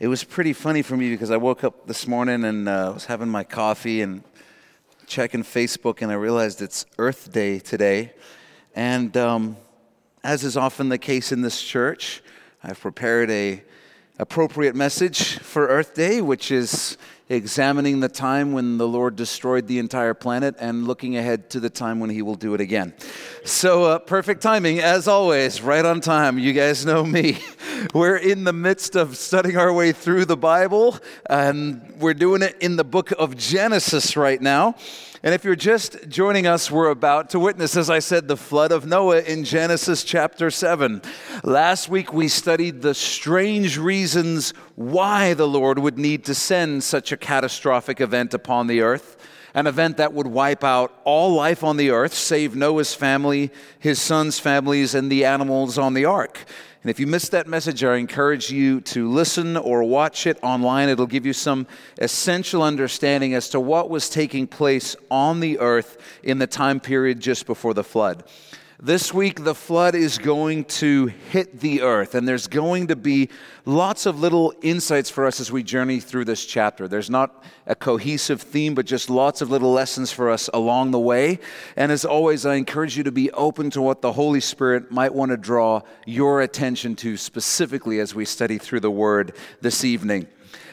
It was pretty funny for me because I woke up this morning and uh, was having my coffee and checking Facebook, and I realized it's Earth Day today. And um, as is often the case in this church, I've prepared a appropriate message for Earth Day, which is examining the time when the Lord destroyed the entire planet and looking ahead to the time when He will do it again. So, uh, perfect timing, as always, right on time. You guys know me. We're in the midst of studying our way through the Bible, and we're doing it in the book of Genesis right now. And if you're just joining us, we're about to witness, as I said, the flood of Noah in Genesis chapter 7. Last week we studied the strange reasons why the Lord would need to send such a catastrophic event upon the earth. An event that would wipe out all life on the earth, save Noah's family, his sons' families, and the animals on the ark. And if you missed that message, I encourage you to listen or watch it online. It'll give you some essential understanding as to what was taking place on the earth in the time period just before the flood. This week, the flood is going to hit the earth, and there's going to be lots of little insights for us as we journey through this chapter. There's not a cohesive theme, but just lots of little lessons for us along the way. And as always, I encourage you to be open to what the Holy Spirit might want to draw your attention to specifically as we study through the Word this evening.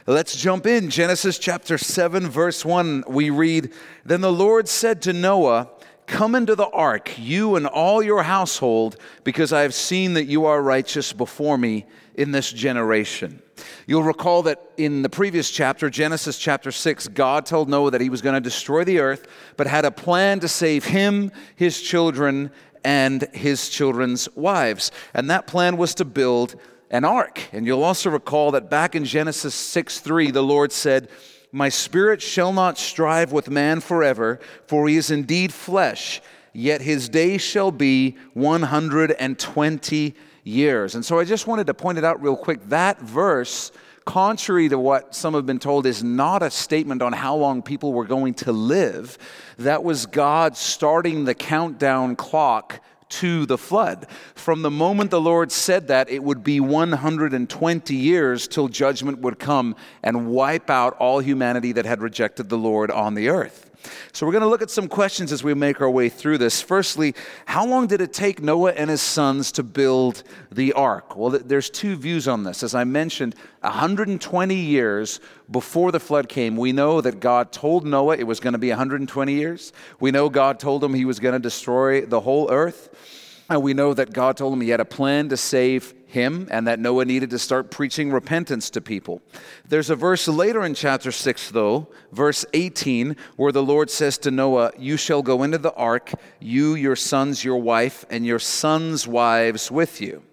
Let's jump in. Genesis chapter 7, verse 1, we read Then the Lord said to Noah, Come into the ark, you and all your household, because I have seen that you are righteous before me in this generation. You'll recall that in the previous chapter, Genesis chapter 6, God told Noah that he was going to destroy the earth, but had a plan to save him, his children, and his children's wives. And that plan was to build an ark. And you'll also recall that back in Genesis 6 3, the Lord said, my spirit shall not strive with man forever, for he is indeed flesh, yet his days shall be 120 years. And so I just wanted to point it out real quick. That verse, contrary to what some have been told, is not a statement on how long people were going to live. That was God starting the countdown clock to the flood. From the moment the Lord said that, it would be 120 years till judgment would come and wipe out all humanity that had rejected the Lord on the earth. So, we're going to look at some questions as we make our way through this. Firstly, how long did it take Noah and his sons to build the ark? Well, there's two views on this. As I mentioned, 120 years before the flood came, we know that God told Noah it was going to be 120 years. We know God told him he was going to destroy the whole earth. And we know that God told him he had a plan to save him and that Noah needed to start preaching repentance to people. There's a verse later in chapter 6, though, verse 18, where the Lord says to Noah, You shall go into the ark, you, your sons, your wife, and your sons' wives with you.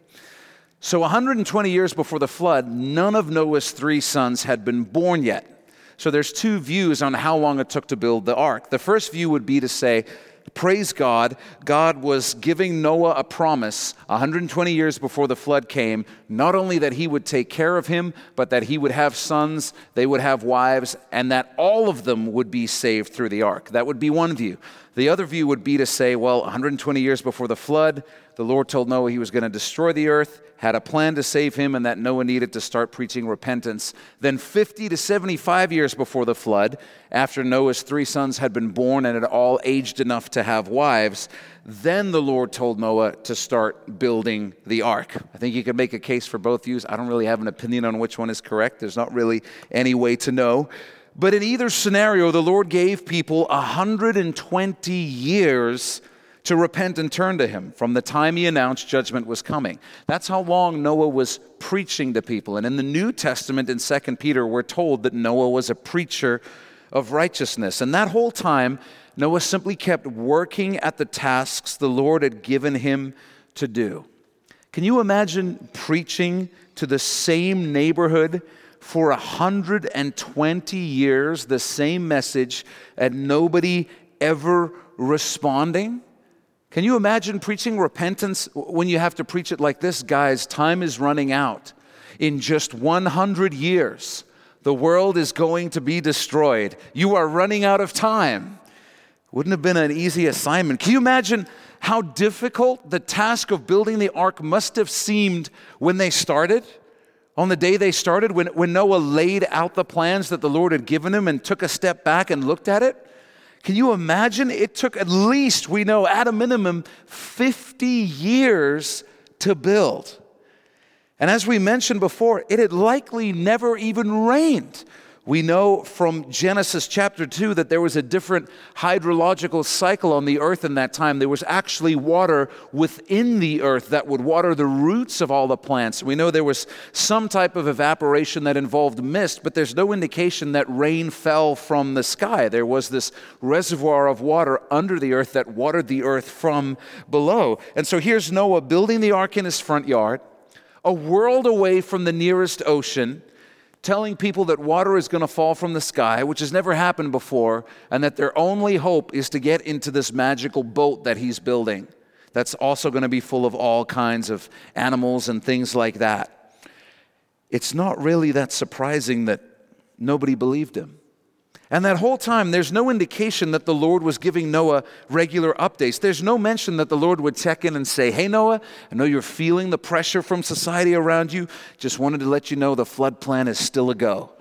So, 120 years before the flood, none of Noah's three sons had been born yet. So, there's two views on how long it took to build the ark. The first view would be to say, praise God, God was giving Noah a promise 120 years before the flood came, not only that he would take care of him, but that he would have sons, they would have wives, and that all of them would be saved through the ark. That would be one view. The other view would be to say, well, 120 years before the flood, the Lord told Noah he was going to destroy the earth, had a plan to save him, and that Noah needed to start preaching repentance. Then, 50 to 75 years before the flood, after Noah's three sons had been born and had all aged enough to have wives, then the Lord told Noah to start building the ark. I think you could make a case for both views. I don't really have an opinion on which one is correct, there's not really any way to know. But in either scenario, the Lord gave people 120 years to repent and turn to Him from the time He announced judgment was coming. That's how long Noah was preaching to people. And in the New Testament, in 2 Peter, we're told that Noah was a preacher of righteousness. And that whole time, Noah simply kept working at the tasks the Lord had given him to do. Can you imagine preaching to the same neighborhood for 120 years, the same message, and nobody ever responding? Can you imagine preaching repentance when you have to preach it like this? Guys, time is running out. In just 100 years, the world is going to be destroyed. You are running out of time. Wouldn't have been an easy assignment. Can you imagine how difficult the task of building the ark must have seemed when they started? On the day they started, when, when Noah laid out the plans that the Lord had given him and took a step back and looked at it, can you imagine? It took at least, we know, at a minimum, 50 years to build. And as we mentioned before, it had likely never even rained. We know from Genesis chapter 2 that there was a different hydrological cycle on the earth in that time. There was actually water within the earth that would water the roots of all the plants. We know there was some type of evaporation that involved mist, but there's no indication that rain fell from the sky. There was this reservoir of water under the earth that watered the earth from below. And so here's Noah building the ark in his front yard, a world away from the nearest ocean telling people that water is going to fall from the sky, which has never happened before, and that their only hope is to get into this magical boat that he's building. That's also going to be full of all kinds of animals and things like that. It's not really that surprising that nobody believed him. And that whole time, there's no indication that the Lord was giving Noah regular updates. There's no mention that the Lord would check in and say, Hey, Noah, I know you're feeling the pressure from society around you. Just wanted to let you know the flood plan is still a go.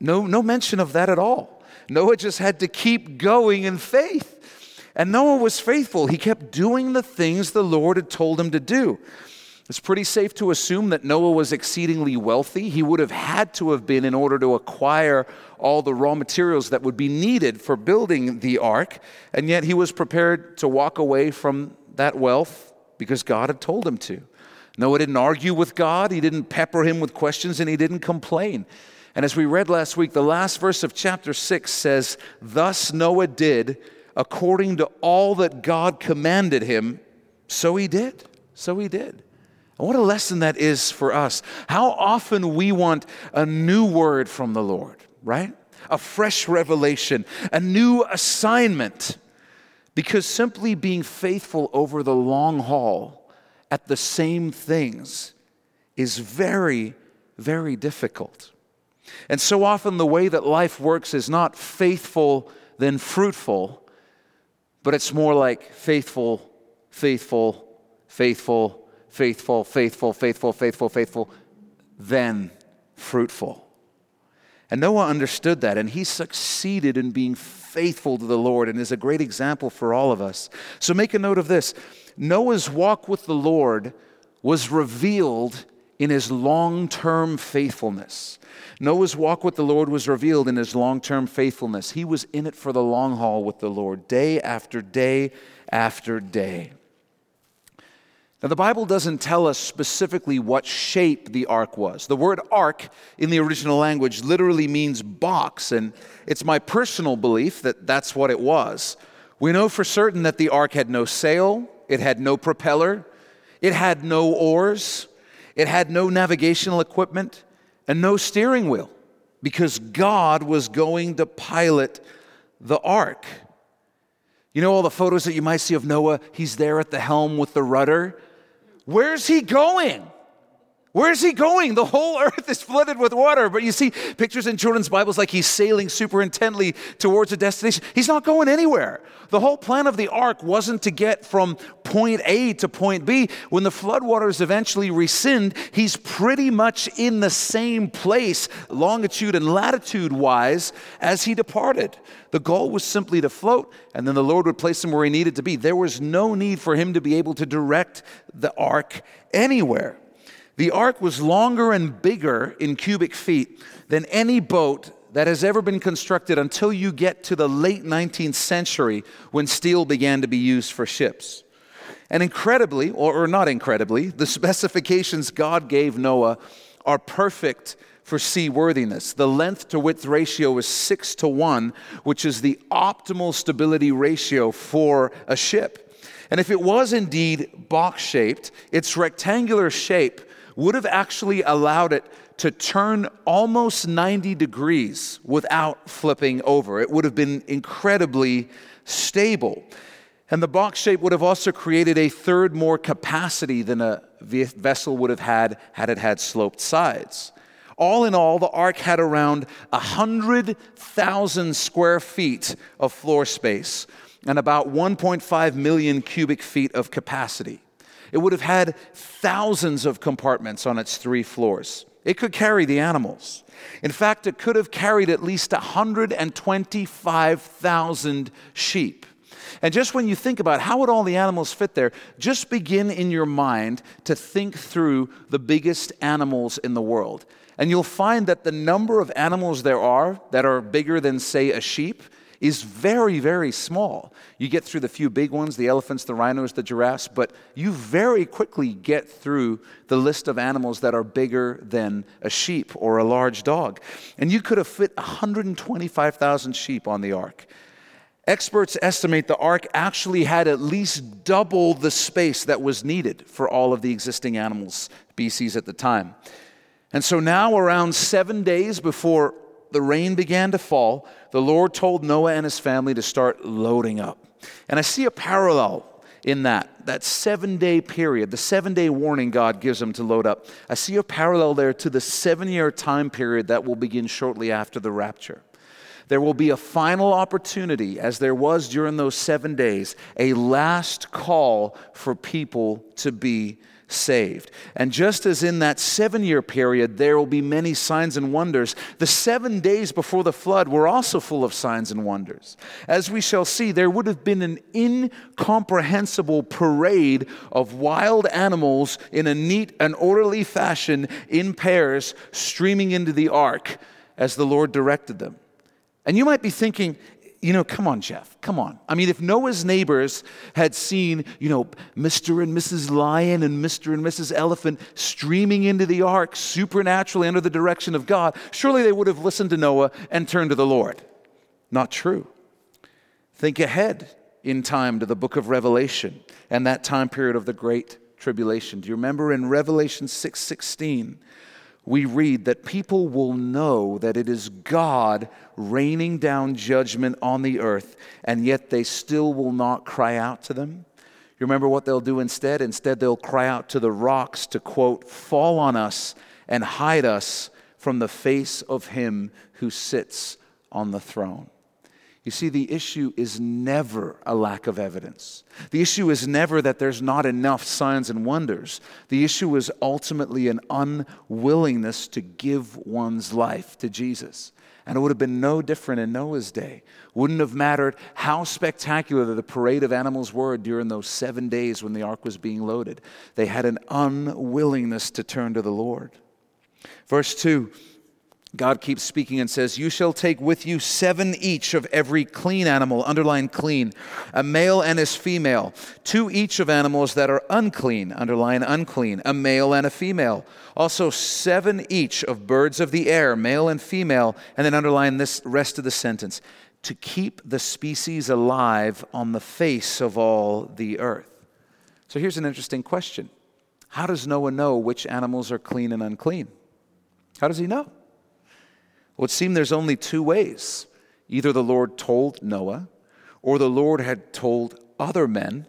No, no mention of that at all. Noah just had to keep going in faith. And Noah was faithful. He kept doing the things the Lord had told him to do. It's pretty safe to assume that Noah was exceedingly wealthy. He would have had to have been in order to acquire all the raw materials that would be needed for building the ark, and yet he was prepared to walk away from that wealth because God had told him to. Noah didn't argue with God, he didn't pepper him with questions, and he didn't complain. And as we read last week, the last verse of chapter 6 says, Thus Noah did according to all that God commanded him, so he did. So he did. And what a lesson that is for us. How often we want a new word from the Lord, right? A fresh revelation, a new assignment. Because simply being faithful over the long haul at the same things is very, very difficult. And so often the way that life works is not faithful, then fruitful, but it's more like faithful, faithful, faithful, faithful, faithful, faithful, faithful, faithful, then fruitful. And Noah understood that, and he succeeded in being faithful to the Lord and is a great example for all of us. So make a note of this Noah's walk with the Lord was revealed in his long term faithfulness. Noah's walk with the Lord was revealed in his long term faithfulness. He was in it for the long haul with the Lord, day after day after day. Now, the Bible doesn't tell us specifically what shape the ark was. The word ark in the original language literally means box, and it's my personal belief that that's what it was. We know for certain that the ark had no sail, it had no propeller, it had no oars, it had no navigational equipment, and no steering wheel because God was going to pilot the ark. You know all the photos that you might see of Noah? He's there at the helm with the rudder. Where's he going? Where's he going? The whole earth is flooded with water. But you see pictures in children's Bibles like he's sailing super intently towards a destination. He's not going anywhere. The whole plan of the ark wasn't to get from point A to point B. When the floodwaters eventually rescind, he's pretty much in the same place, longitude and latitude wise, as he departed. The goal was simply to float, and then the Lord would place him where he needed to be. There was no need for him to be able to direct the ark anywhere. The ark was longer and bigger in cubic feet than any boat that has ever been constructed until you get to the late 19th century when steel began to be used for ships. And incredibly, or, not incredibly, the specifications God gave Noah are perfect for seaworthiness. The length to width ratio is six to one, which is the optimal stability ratio for a ship. And if it was indeed box shaped, its rectangular shape would have actually allowed it to turn almost 90 degrees without flipping over. It would have been incredibly stable. And the box shape would have also created a third more capacity than a vessel would have had had it had sloped sides. All in all, the ark had around 100,000 square feet of floor space and about 1.5 million cubic feet of capacity. It would have had thousands of compartments on its three floors. It could carry the animals. In fact, it could have carried at least 125,000 sheep. And just when you think about how would all the animals fit there, just begin in your mind to think through the biggest animals in the world. And you'll find that the number of animals there are that are bigger than, say, a sheep is very, very small. You get through the few big ones the elephants, the rhinos, the giraffes, but you very quickly get through the list of animals that are bigger than a sheep or a large dog. And you could have fit 125,000 sheep on the ark. Experts estimate the ark actually had at least double the space that was needed for all of the existing animal species at the time. And so now, around seven days before the rain began to fall, the Lord told Noah and his family to start loading up. And I see a parallel in that, that seven day period, the seven day warning God gives them to load up. I see a parallel there to the seven year time period that will begin shortly after the rapture. There will be a final opportunity, as there was during those seven days, a last call for people to be saved. And just as in that seven year period, there will be many signs and wonders, the seven days before the flood were also full of signs and wonders. As we shall see, there would have been an incomprehensible parade of wild animals in a neat and orderly fashion in pairs streaming into the ark as the Lord directed them. And you might be thinking, you know, come on, Jeff, come on. I mean, if Noah's neighbors had seen, you know, Mr. and Mrs. Lion and Mr. and Mrs. Elephant streaming into the ark supernaturally under the direction of God, surely they would have listened to Noah and turned to the Lord. Not true. Think ahead in time to the book of Revelation and that time period of the great tribulation. Do you remember in Revelation 6 16? We read that people will know that it is God raining down judgment on the earth, and yet they still will not cry out to them. You remember what they'll do instead? Instead, they'll cry out to the rocks to, quote, fall on us and hide us from the face of him who sits on the throne. You see, the issue is never a lack of evidence. The issue is never that there's not enough signs and wonders. The issue is ultimately an unwillingness to give one's life to Jesus. And it would have been no different in Noah's day. Wouldn't have mattered how spectacular the parade of animals were during those seven days when the ark was being loaded. They had an unwillingness to turn to the Lord. Verse 2 God keeps speaking and says, You shall take with you seven each of every clean animal, underline clean, a male and his female, two each of animals that are unclean, underline unclean, a male and a female. Also seven each of birds of the air, male and female, and then underline this rest of the sentence to keep the species alive on the face of all the earth. So here's an interesting question How does Noah know which animals are clean and unclean? How does he know? Well, it seemed there's only two ways. Either the Lord told Noah, or the Lord had told other men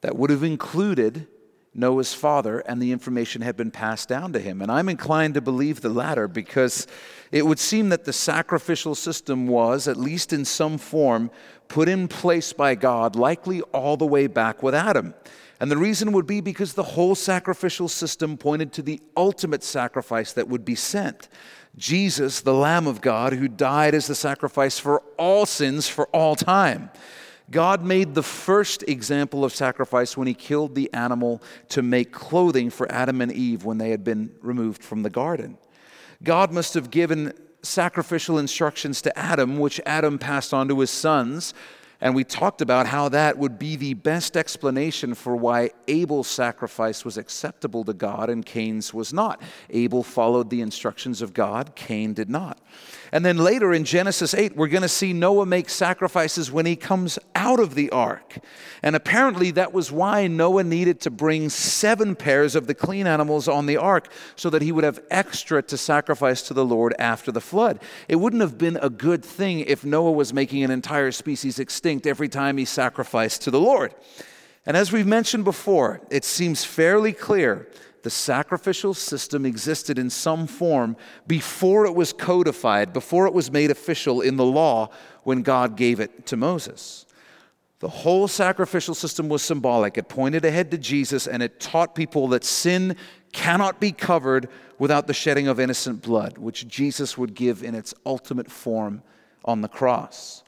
that would have included Noah's father, and the information had been passed down to him. And I'm inclined to believe the latter because it would seem that the sacrificial system was, at least in some form, put in place by God, likely all the way back with Adam. And the reason would be because the whole sacrificial system pointed to the ultimate sacrifice that would be sent. Jesus, the Lamb of God, who died as the sacrifice for all sins for all time. God made the first example of sacrifice when he killed the animal to make clothing for Adam and Eve when they had been removed from the garden. God must have given sacrificial instructions to Adam, which Adam passed on to his sons, and we talked about how that would be the best explanation for why Abel's sacrifice was acceptable to God and Cain's was not. Abel followed the instructions of God, Cain did not. And then later in Genesis 8, we're going to see Noah make sacrifices when he comes out of the ark. And apparently, that was why Noah needed to bring seven pairs of the clean animals on the ark so that he would have extra to sacrifice to the Lord after the flood. It wouldn't have been a good thing if Noah was making an entire species extinct every time he sacrificed to the Lord. And as we've mentioned before, it seems fairly clear the sacrificial system existed in some form before it was codified, before it was made official in the law when God gave it to Moses. The whole sacrificial system was symbolic. It pointed ahead to Jesus and it taught people that sin cannot be covered without the shedding of innocent blood, which Jesus would give in its ultimate form on the cross.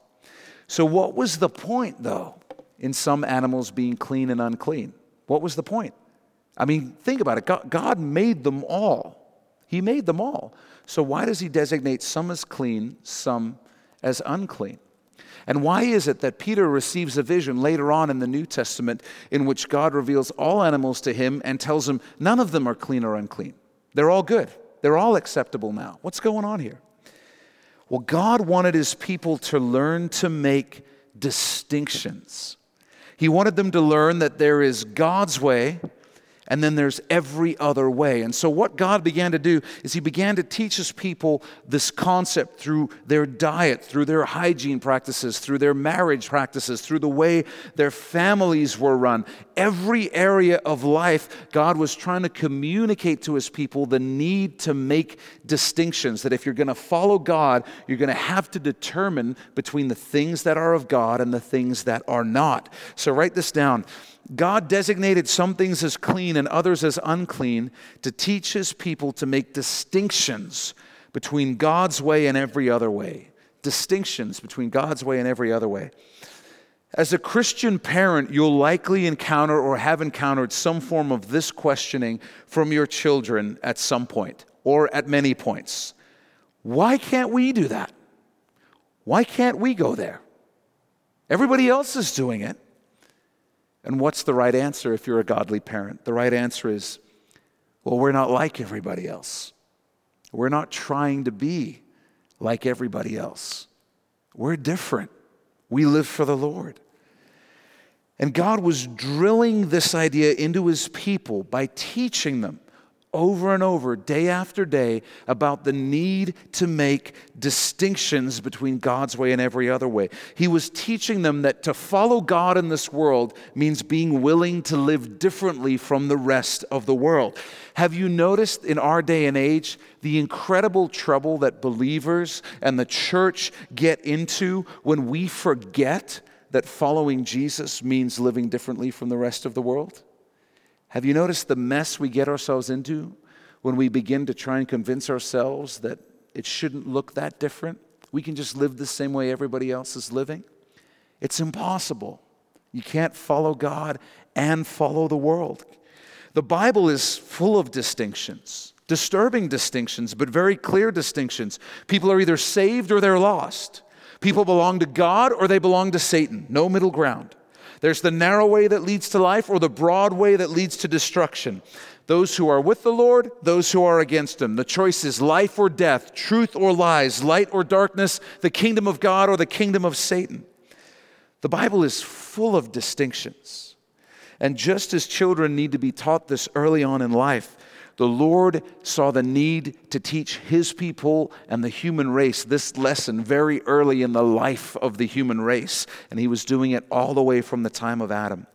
So, what was the point, though, in some animals being clean and unclean? What was the point? I mean, think about it. God, God made them all. He made them all. So, why does He designate some as clean, some as unclean? And why is it that Peter receives a vision later on in the New Testament in which God reveals all animals to him and tells him none of them are clean or unclean? They're all good, they're all acceptable now. What's going on here? Well, God wanted his people to learn to make distinctions. He wanted them to learn that there is God's way and then there's every other way. And so, what God began to do is He began to teach His people this concept through their diet, through their hygiene practices, through their marriage practices, through the way their families were run. Every area of life, God was trying to communicate to His people the need to make distinctions. That if you're going to follow God, you're going to have to determine between the things that are of God and the things that are not. So, write this down. God designated some things as clean and others as unclean to teach his people to make distinctions between God's way and every other way. Distinctions between God's way and every other way. As a Christian parent, you'll likely encounter or have encountered some form of this questioning from your children at some point or at many points. Why can't we do that? Why can't we go there? Everybody else is doing it. And what's the right answer if you're a godly parent? The right answer is well, we're not like everybody else. We're not trying to be like everybody else. We're different. We live for the Lord. And God was drilling this idea into his people by teaching them over and over, day after day, about the need to make distinctions between God's way and every other way. He was teaching them that to follow God in this world means being willing to live differently from the rest of the world. Have you noticed in our day and age the incredible trouble that believers and the church get into when we forget that following Jesus means living differently from the rest of the world? Have you noticed the mess we get ourselves into when we begin to try and convince ourselves that it shouldn't look that different? We can just live the same way everybody else is living? It's impossible. You can't follow God and follow the world. The Bible is full of distinctions, disturbing distinctions, but very clear distinctions. People are either saved or they're lost. People belong to God or they belong to Satan. No middle ground. There's the narrow way that leads to life or the broad way that leads to destruction. Those who are with the Lord, those who are against him. The choice is life or death, truth or lies, light or darkness, the kingdom of God or the kingdom of Satan. The Bible is full of distinctions. And just as children need to be taught this early on in life, the Lord saw the need to teach his people and the human race this lesson very early in the life of the human race, and he was doing it all the way from the time of Adam.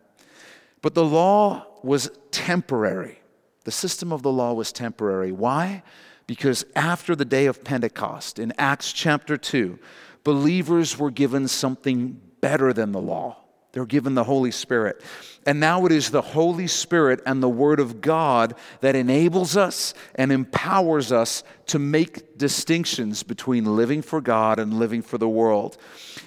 But the law was temporary. The system of the law was temporary. Why? Because after the day of Pentecost, in Acts chapter 2, believers were given something better than the law. They're given the Holy Spirit. And now it is the Holy Spirit and the Word of God that enables us and empowers us to make distinctions between living for God and living for the world.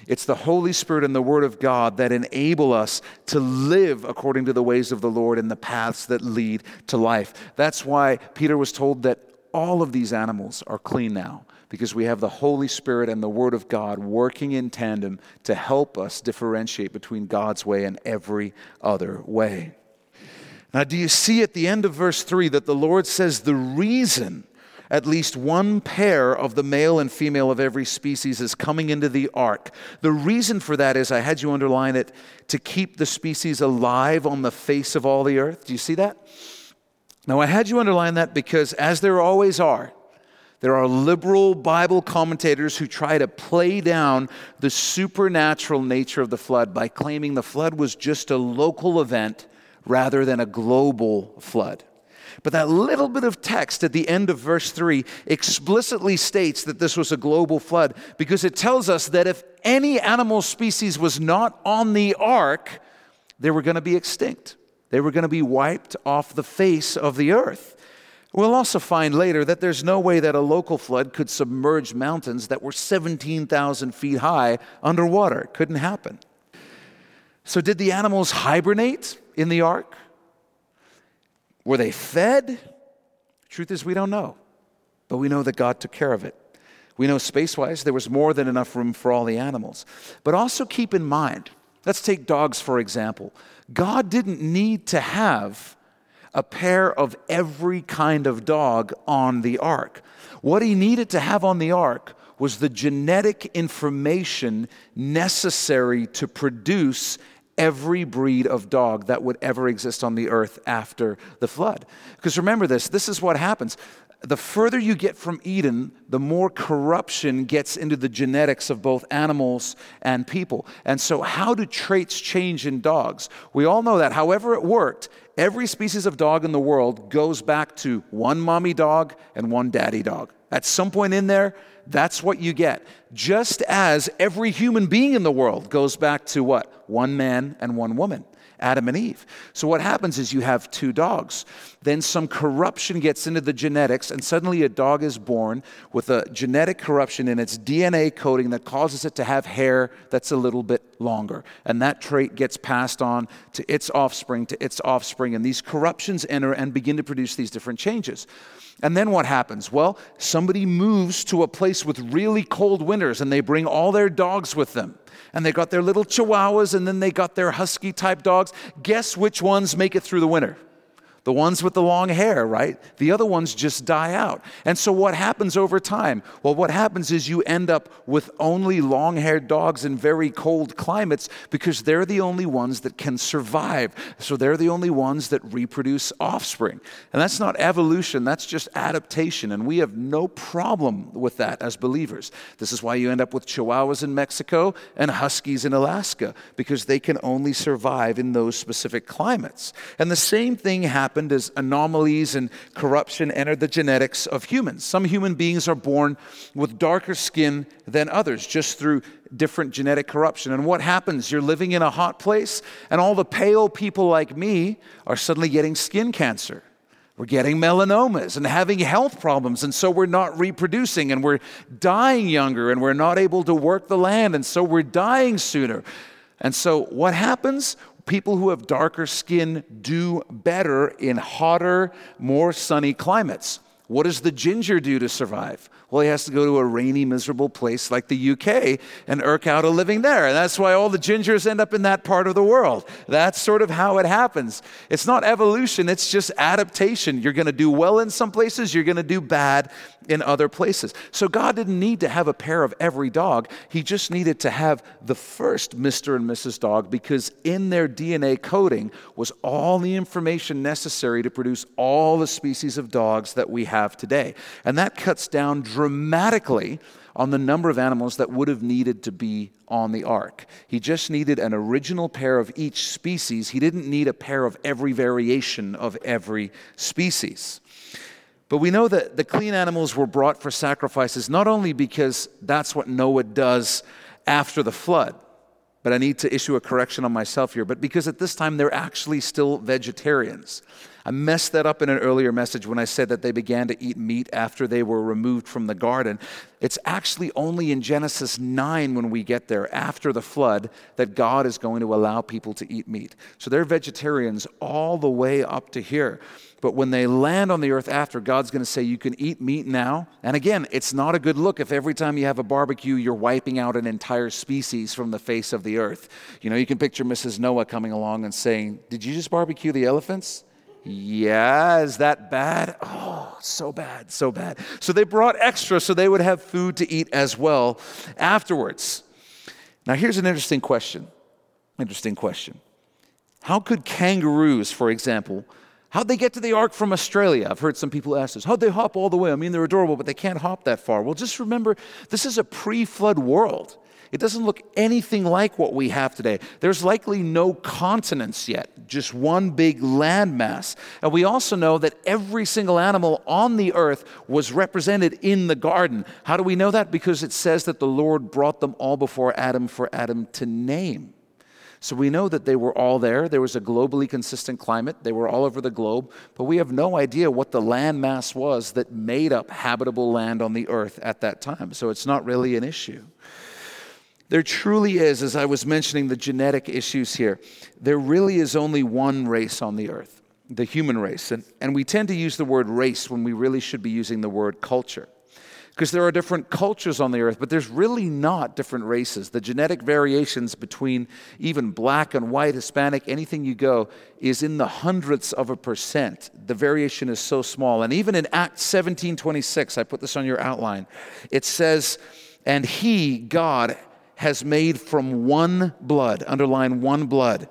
It's the Holy Spirit and the Word of God that enable us to live according to the ways of the Lord and the paths that lead to life. That's why Peter was told that all of these animals are clean now because we have the Holy Spirit and the Word of God working in tandem to help us differentiate between God's way and every other way. Now, do you see at the end of verse 3 that the Lord says the reason at least one pair of the male and female of every species is coming into the ark. The reason for that is, I had you underline it, to keep the species alive on the face of all the earth. Do you see that? Now, I had you underline that because, as there always are, there are liberal Bible commentators who try to play down the supernatural nature of the flood by claiming the flood was just a local event rather than a global flood. But that little bit of text at the end of verse 3 explicitly states that this was a global flood because it tells us that if any animal species was not on the ark, they were going to be extinct. They were going to be wiped off the face of the earth. We'll also find later that there's no way that a local flood could submerge mountains that were 17,000 feet high underwater. It couldn't happen. So, did the animals hibernate in the ark? Were they fed? Truth is, we don't know. But we know that God took care of it. We know space wise, there was more than enough room for all the animals. But also keep in mind, let's take dogs for example. God didn't need to have a pair of every kind of dog on the ark. What he needed to have on the ark was the genetic information necessary to produce every breed of dog that would ever exist on the earth after the flood. Because remember this this is what happens. The further you get from Eden, the more corruption gets into the genetics of both animals and people. And so, how do traits change in dogs? We all know that. However, it worked, every species of dog in the world goes back to one mommy dog and one daddy dog. At some point in there, that's what you get. Just as every human being in the world goes back to what? One man and one woman. Adam and Eve. So what happens is you have two dogs. Then some corruption gets into the genetics, and suddenly a dog is born with a genetic corruption in its DNA coding that causes it to have hair that's a little bit longer. And that trait gets passed on to its offspring, to its offspring. And these corruptions enter and begin to produce these different changes. And then what happens? Well, somebody moves to a place with really cold winters and they bring all their dogs with them. And they got their little chihuahuas and then they got their husky type dogs. Guess which ones make it through the winter? The ones with the long hair, right? The other ones just die out. And so, what happens over time? Well, what happens is you end up with only long haired dogs in very cold climates because they're the only ones that can survive. So, they're the only ones that reproduce offspring. And that's not evolution, that's just adaptation. And we have no problem with that as believers. This is why you end up with chihuahuas in Mexico and huskies in Alaska because they can only survive in those specific climates. And the same thing happens happened as anomalies and corruption entered the genetics of humans. Some human beings are born with darker skin than others just through different genetic corruption. And what happens? You're living in a hot place, and all the pale people like me are suddenly getting skin cancer. We're getting melanomas and having health problems, and so we're not reproducing, and we're dying younger, and we're not able to work the land, and so we're dying sooner. And so, what happens? People who have darker skin do better in hotter, more sunny climates. What does the ginger do to survive? Well, he has to go to a rainy, miserable place like the UK and irk out a living there. And that's why all the gingers end up in that part of the world. That's sort of how it happens. It's not evolution, it's just adaptation. You're going to do well in some places, you're going to do bad in other places. So God didn't need to have a pair of every dog. He just needed to have the first Mr. and Mrs. Dog because in their DNA coding was all the information necessary to produce all the species of dogs that we have today. And that cuts down dramatically on the number of animals that would have needed to be on the ark. He just needed an original pair of each species. He didn't need a pair of every variation of every species. But we know that the clean animals were brought for sacrifices not only because that's what Noah does after the flood, but I need to issue a correction on myself here, but because at this time they're actually still vegetarians. I messed that up in an earlier message when I said that they began to eat meat after they were removed from the garden. It's actually only in Genesis 9 when we get there, after the flood, that God is going to allow people to eat meat. So they're vegetarians all the way up to here. But when they land on the earth after, God's going to say, You can eat meat now. And again, it's not a good look if every time you have a barbecue, you're wiping out an entire species from the face of the earth. You know, you can picture Mrs. Noah coming along and saying, Did you just barbecue the elephants? Yeah, is that bad? Oh, so bad, so bad. So they brought extra so they would have food to eat as well afterwards. Now, here's an interesting question. Interesting question. How could kangaroos, for example, how'd they get to the ark from Australia? I've heard some people ask this. How'd they hop all the way? I mean, they're adorable, but they can't hop that far. Well, just remember, this is a pre flood world. It doesn't look anything like what we have today. There's likely no continents yet, just one big landmass. And we also know that every single animal on the earth was represented in the garden. How do we know that? Because it says that the Lord brought them all before Adam for Adam to name. So we know that they were all there. There was a globally consistent climate. They were all over the globe, but we have no idea what the land mass was that made up habitable land on the earth at that time. So it's not really an issue. There truly is, as I was mentioning, the genetic issues here. There really is only one race on the earth, the human race. And, and we tend to use the word race when we really should be using the word culture because there are different cultures on the earth, but there's really not different races. The genetic variations between even black and white, Hispanic, anything you go, is in the hundredths of a percent. The variation is so small. And even in Acts 17 26, I put this on your outline, it says, And he, God, has made from one blood, underline one blood,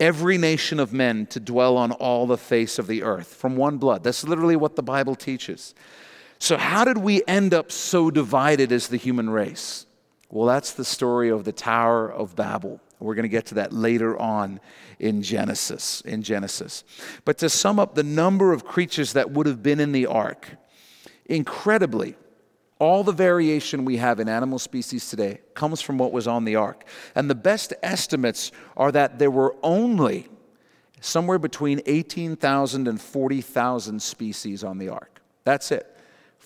every nation of men to dwell on all the face of the earth. From one blood. That's literally what the Bible teaches. So, how did we end up so divided as the human race? Well, that's the story of the Tower of Babel. We're going to get to that later on in Genesis. In Genesis. But to sum up the number of creatures that would have been in the ark, incredibly, all the variation we have in animal species today comes from what was on the ark. And the best estimates are that there were only somewhere between 18,000 and 40,000 species on the ark. That's it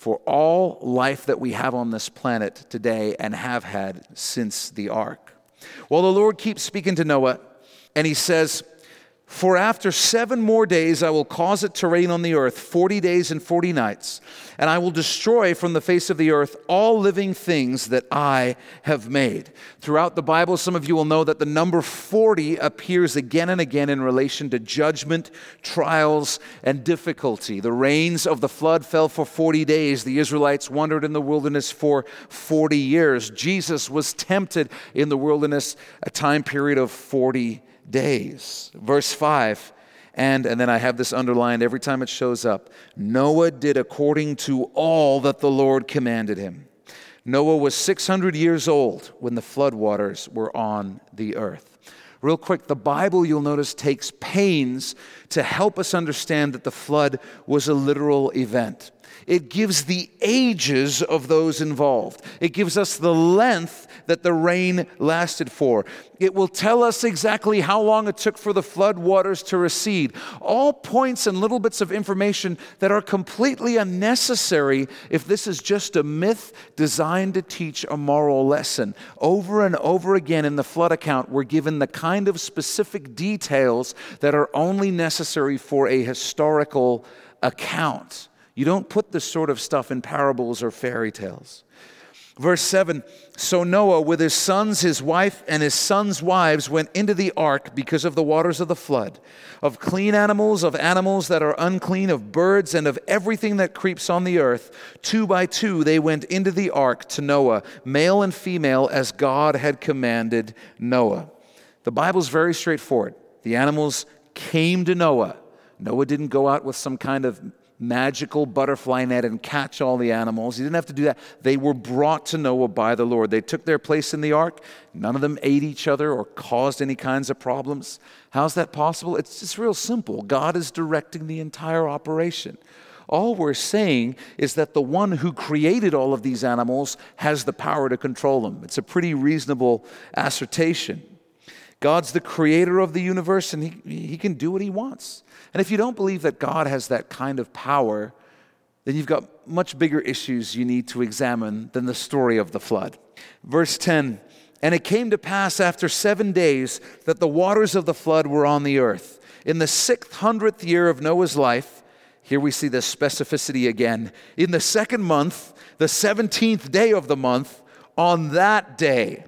for all life that we have on this planet today and have had since the ark. Well, the Lord keeps speaking to Noah, and he says, for after seven more days I will cause it to rain on the earth, 40 days and 40 nights, and I will destroy from the face of the earth all living things that I have made. Throughout the Bible, some of you will know that the number 40 appears again and again in relation to judgment, trials, and difficulty. The rains of the flood fell for 40 days. The Israelites wandered in the wilderness for 40 years. Jesus was tempted in the wilderness a time period of 40 days. Verse 5, and, and then I have this underlined every time it shows up Noah did according to all that the Lord commanded him. Noah was 600 years old when the floodwaters were on the earth. Real quick, the Bible, you'll notice, takes pains to help us understand that the flood was a literal event. It gives the ages of those involved. It gives us the length that the rain lasted for. It will tell us exactly how long it took for the flood waters to recede. All points and little bits of information that are completely unnecessary if this is just a myth designed to teach a moral lesson. Over and over again in the flood account, we're given the kind of specific details that are only necessary for a historical account. You don't put this sort of stuff in parables or fairy tales. Verse 7 So Noah, with his sons, his wife, and his sons' wives, went into the ark because of the waters of the flood. Of clean animals, of animals that are unclean, of birds, and of everything that creeps on the earth, two by two they went into the ark to Noah, male and female, as God had commanded Noah. The Bible's very straightforward. The animals came to Noah. Noah didn't go out with some kind of magical butterfly net and catch all the animals. He didn't have to do that. They were brought to Noah by the Lord. They took their place in the ark. None of them ate each other or caused any kinds of problems. How's that possible? It's just real simple. God is directing the entire operation. All we're saying is that the one who created all of these animals has the power to control them. It's a pretty reasonable assertion. God's the creator of the universe and he, he can do what he wants. And if you don't believe that God has that kind of power, then you've got much bigger issues you need to examine than the story of the flood. Verse 10 And it came to pass after seven days that the waters of the flood were on the earth. In the sixth hundredth year of Noah's life, here we see the specificity again. In the second month, the 17th day of the month, on that day,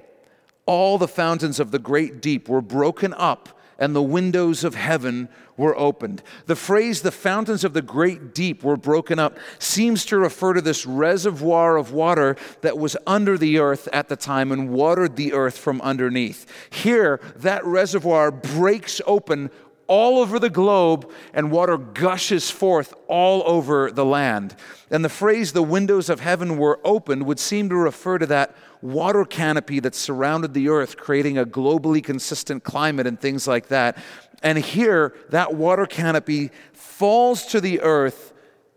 all the fountains of the great deep were broken up and the windows of heaven were opened. The phrase, the fountains of the great deep were broken up, seems to refer to this reservoir of water that was under the earth at the time and watered the earth from underneath. Here, that reservoir breaks open all over the globe, and water gushes forth all over the land. And the phrase, the windows of heaven were opened, would seem to refer to that water canopy that surrounded the earth, creating a globally consistent climate and things like that. And here, that water canopy falls to the earth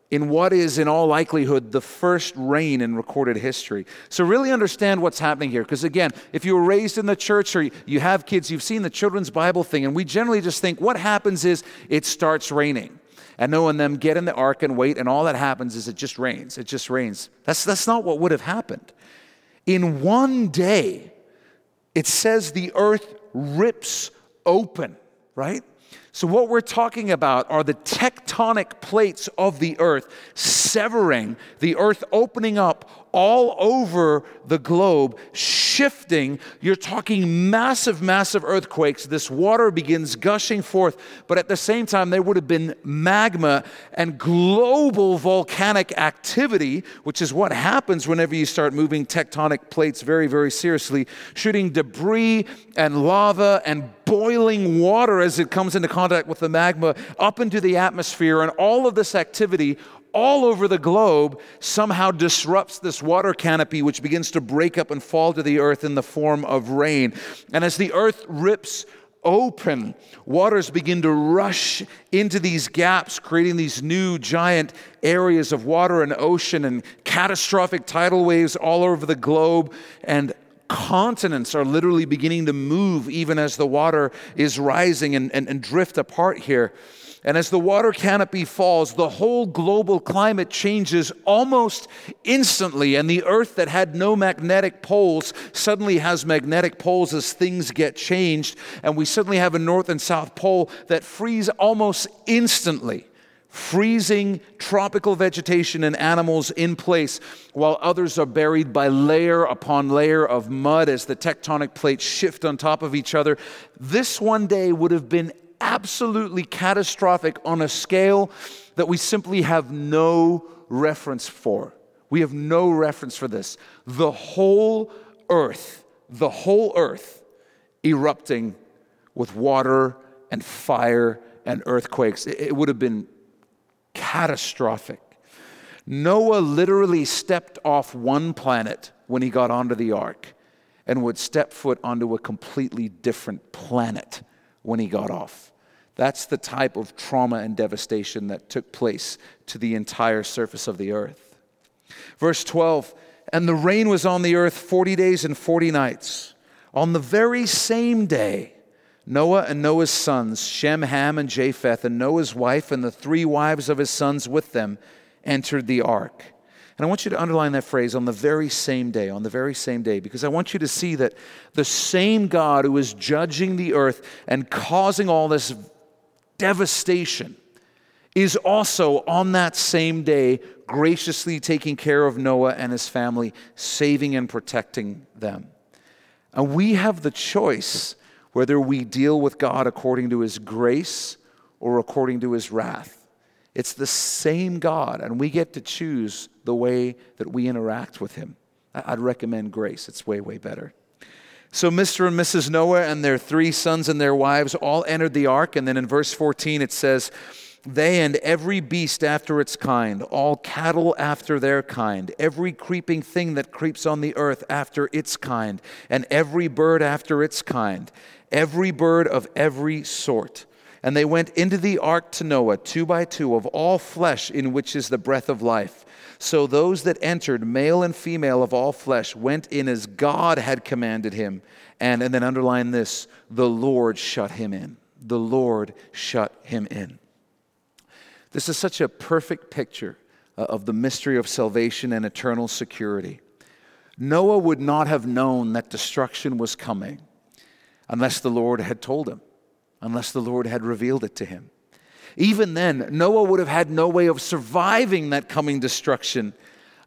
in what is, in all likelihood, the first rain in recorded history. So, really understand what's happening here. Because, again, if you were raised in the church or you have kids, you've seen the children's Bible thing, and we generally just think what happens is it starts raining. And Noah and them get in the ark and wait, and all that happens is it just rains. It just rains. That's, that's not what would have happened. In one day, it says the earth rips open, right? So, what we're talking about are the tectonic plates of the earth severing, the earth opening up all over the globe, shifting. You're talking massive, massive earthquakes. This water begins gushing forth, but at the same time, there would have been magma and global volcanic activity, which is what happens whenever you start moving tectonic plates very, very seriously, shooting debris and lava and boiling water as it comes into contact with the magma up into the atmosphere, and all of this activity all over the globe somehow disrupts this water canopy, which begins to break up and fall to the earth in the form of rain. And as the earth rips open, waters begin to rush into these gaps, creating these new giant areas of water and ocean and catastrophic tidal waves all over the globe. And continents are literally beginning to move even as the water is rising and, and, and drift apart here. And as the water canopy falls, the whole global climate changes almost instantly. And the earth that had no magnetic poles suddenly has magnetic poles as things get changed. And we suddenly have a north and south pole that freeze almost instantly freezing tropical vegetation and animals in place, while others are buried by layer upon layer of mud as the tectonic plates shift on top of each other. This one day would have been absolutely catastrophic on a scale that we simply have no reference for. We have no reference for this. The whole earth, the whole earth erupting with water and fire and earthquakes. It would have been catastrophic. Noah literally stepped off one planet when he got onto the ark and would step foot onto a completely different planet when he got off. That's the type of trauma and devastation that took place to the entire surface of the earth. Verse 12 And the rain was on the earth 40 days and 40 nights. On the very same day, Noah and Noah's sons, Shem, Ham, and Japheth, and Noah's wife and the three wives of his sons with them entered the ark. And I want you to underline that phrase on the very same day, on the very same day, because I want you to see that the same God who is judging the earth and causing all this devastation is also on that same day graciously taking care of Noah and his family, saving and protecting them. And we have the choice whether we deal with God according to his grace or according to his wrath. It's the same God, and we get to choose the way that we interact with Him. I'd recommend grace, it's way, way better. So, Mr. and Mrs. Noah and their three sons and their wives all entered the ark, and then in verse 14 it says, they and every beast after its kind, all cattle after their kind, every creeping thing that creeps on the earth after its kind, and every bird after its kind, every bird of every sort. And they went into the ark to Noah, two by two, of all flesh in which is the breath of life. So those that entered, male and female of all flesh, went in as God had commanded him. And, and then underline this the Lord shut him in. The Lord shut him in. This is such a perfect picture uh, of the mystery of salvation and eternal security. Noah would not have known that destruction was coming unless the Lord had told him unless the Lord had revealed it to him. Even then, Noah would have had no way of surviving that coming destruction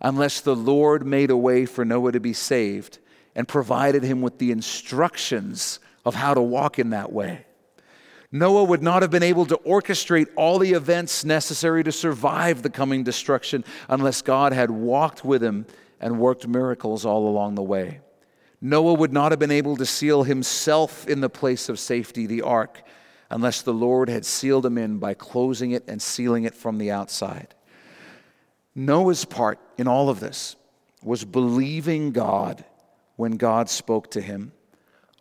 unless the Lord made a way for Noah to be saved and provided him with the instructions of how to walk in that way. Noah would not have been able to orchestrate all the events necessary to survive the coming destruction unless God had walked with him and worked miracles all along the way. Noah would not have been able to seal himself in the place of safety, the ark, unless the Lord had sealed him in by closing it and sealing it from the outside. Noah's part in all of this was believing God when God spoke to him,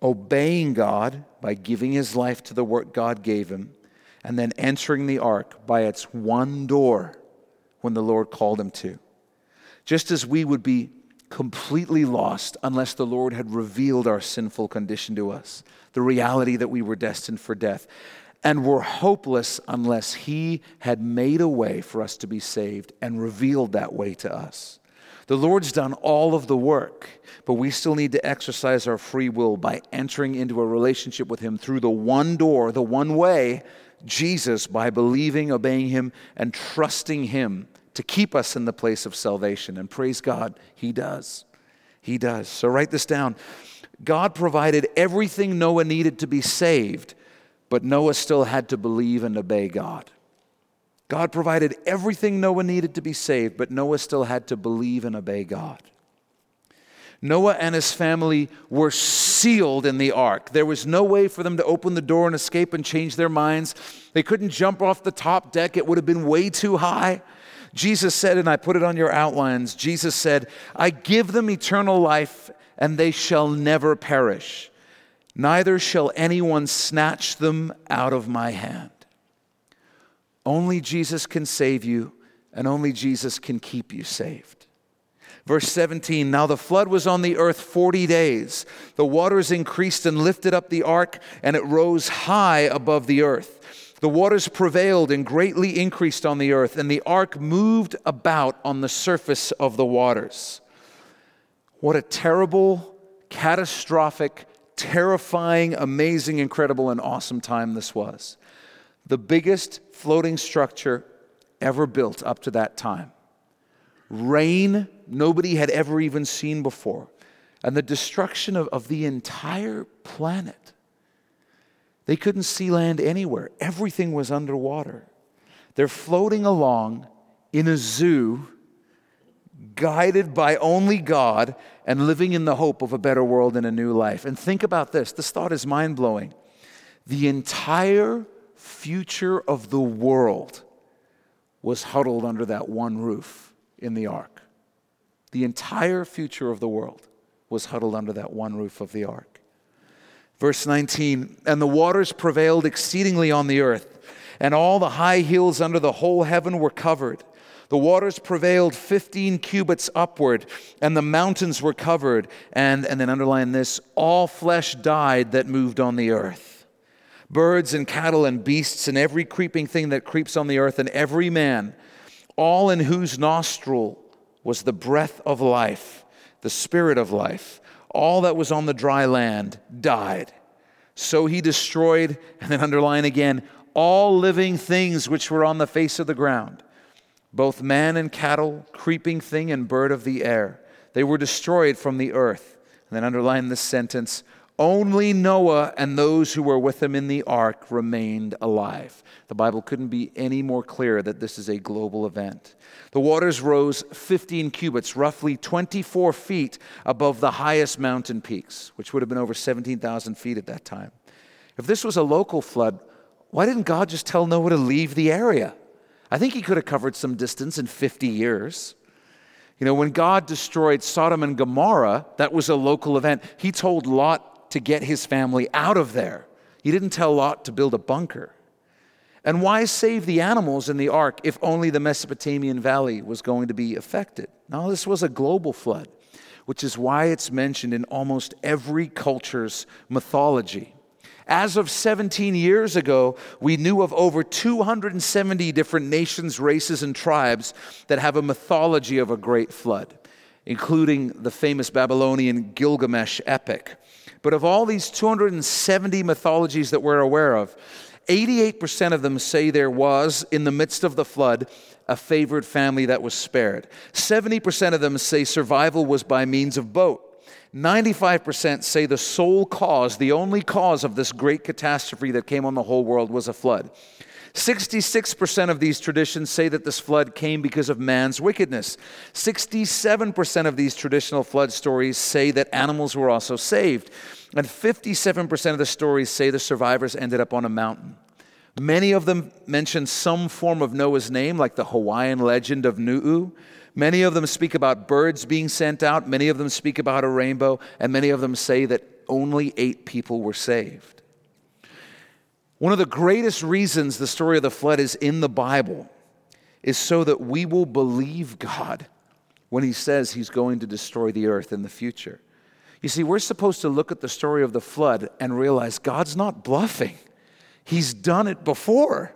obeying God by giving his life to the work God gave him, and then entering the ark by its one door, when the Lord called him to. Just as we would be completely lost unless the Lord had revealed our sinful condition to us, the reality that we were destined for death, and were hopeless unless He had made a way for us to be saved and revealed that way to us. The Lord's done all of the work, but we still need to exercise our free will by entering into a relationship with Him through the one door, the one way, Jesus, by believing, obeying Him, and trusting Him to keep us in the place of salvation. And praise God, He does. He does. So write this down. God provided everything Noah needed to be saved, but Noah still had to believe and obey God. God provided everything Noah needed to be saved, but Noah still had to believe and obey God. Noah and his family were sealed in the ark. There was no way for them to open the door and escape and change their minds. They couldn't jump off the top deck, it would have been way too high. Jesus said, and I put it on your outlines Jesus said, I give them eternal life, and they shall never perish, neither shall anyone snatch them out of my hand. Only Jesus can save you, and only Jesus can keep you saved. Verse 17 Now the flood was on the earth 40 days. The waters increased and lifted up the ark, and it rose high above the earth. The waters prevailed and greatly increased on the earth, and the ark moved about on the surface of the waters. What a terrible, catastrophic, terrifying, amazing, incredible, and awesome time this was. The biggest floating structure ever built up to that time. Rain nobody had ever even seen before, and the destruction of, of the entire planet. They couldn't see land anywhere, everything was underwater. They're floating along in a zoo, guided by only God, and living in the hope of a better world and a new life. And think about this this thought is mind blowing. The entire future of the world was huddled under that one roof in the ark. The entire future of the world was huddled under that one roof of the ark. Verse 19, and the waters prevailed exceedingly on the earth, and all the high hills under the whole heaven were covered. The waters prevailed 15 cubits upward, and the mountains were covered. And, and then underline this all flesh died that moved on the earth. Birds and cattle and beasts and every creeping thing that creeps on the earth, and every man, all in whose nostril was the breath of life, the spirit of life all that was on the dry land died. So he destroyed, and then underline again, all living things which were on the face of the ground, both man and cattle, creeping thing and bird of the air. They were destroyed from the earth. And then underline this sentence only Noah and those who were with him in the ark remained alive. The Bible couldn't be any more clear that this is a global event. The waters rose 15 cubits, roughly 24 feet above the highest mountain peaks, which would have been over 17,000 feet at that time. If this was a local flood, why didn't God just tell Noah to leave the area? I think he could have covered some distance in 50 years. You know, when God destroyed Sodom and Gomorrah, that was a local event. He told Lot to get his family out of there. He didn't tell Lot to build a bunker. And why save the animals in the ark if only the Mesopotamian valley was going to be affected? Now, this was a global flood, which is why it's mentioned in almost every culture's mythology. As of 17 years ago, we knew of over 270 different nations, races, and tribes that have a mythology of a great flood, including the famous Babylonian Gilgamesh epic. But of all these 270 mythologies that we're aware of, 88% of them say there was, in the midst of the flood, a favored family that was spared. 70% of them say survival was by means of boat. 95% say the sole cause, the only cause of this great catastrophe that came on the whole world was a flood. 66% of these traditions say that this flood came because of man's wickedness. 67% of these traditional flood stories say that animals were also saved. And 57% of the stories say the survivors ended up on a mountain. Many of them mention some form of Noah's name, like the Hawaiian legend of Nu'u. Many of them speak about birds being sent out. Many of them speak about a rainbow. And many of them say that only eight people were saved. One of the greatest reasons the story of the flood is in the Bible is so that we will believe God when He says He's going to destroy the earth in the future. You see, we're supposed to look at the story of the flood and realize God's not bluffing, He's done it before.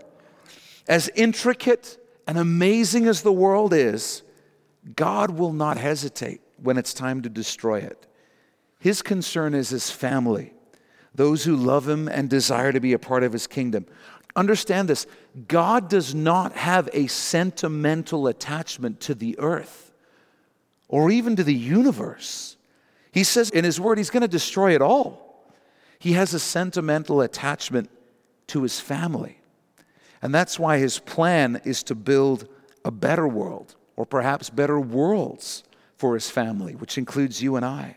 As intricate and amazing as the world is, God will not hesitate when it's time to destroy it. His concern is his family, those who love him and desire to be a part of his kingdom. Understand this God does not have a sentimental attachment to the earth or even to the universe. He says in his word, he's going to destroy it all. He has a sentimental attachment to his family. And that's why his plan is to build a better world, or perhaps better worlds for his family, which includes you and I.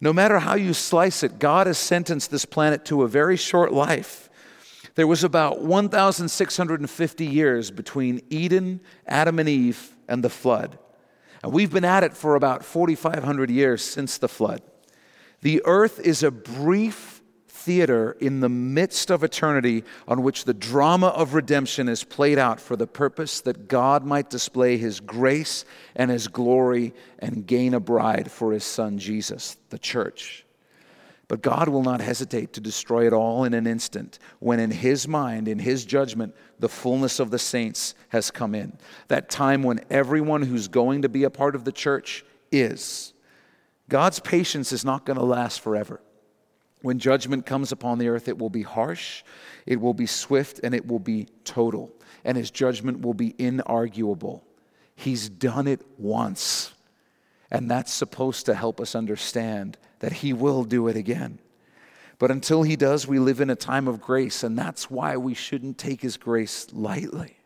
No matter how you slice it, God has sentenced this planet to a very short life. There was about 1,650 years between Eden, Adam and Eve, and the flood. And we've been at it for about 4,500 years since the flood. The earth is a brief theater in the midst of eternity on which the drama of redemption is played out for the purpose that God might display his grace and his glory and gain a bride for his son Jesus, the church. But God will not hesitate to destroy it all in an instant when, in His mind, in His judgment, the fullness of the saints has come in. That time when everyone who's going to be a part of the church is. God's patience is not going to last forever. When judgment comes upon the earth, it will be harsh, it will be swift, and it will be total. And his judgment will be inarguable. He's done it once. And that's supposed to help us understand that he will do it again. But until he does, we live in a time of grace, and that's why we shouldn't take his grace lightly.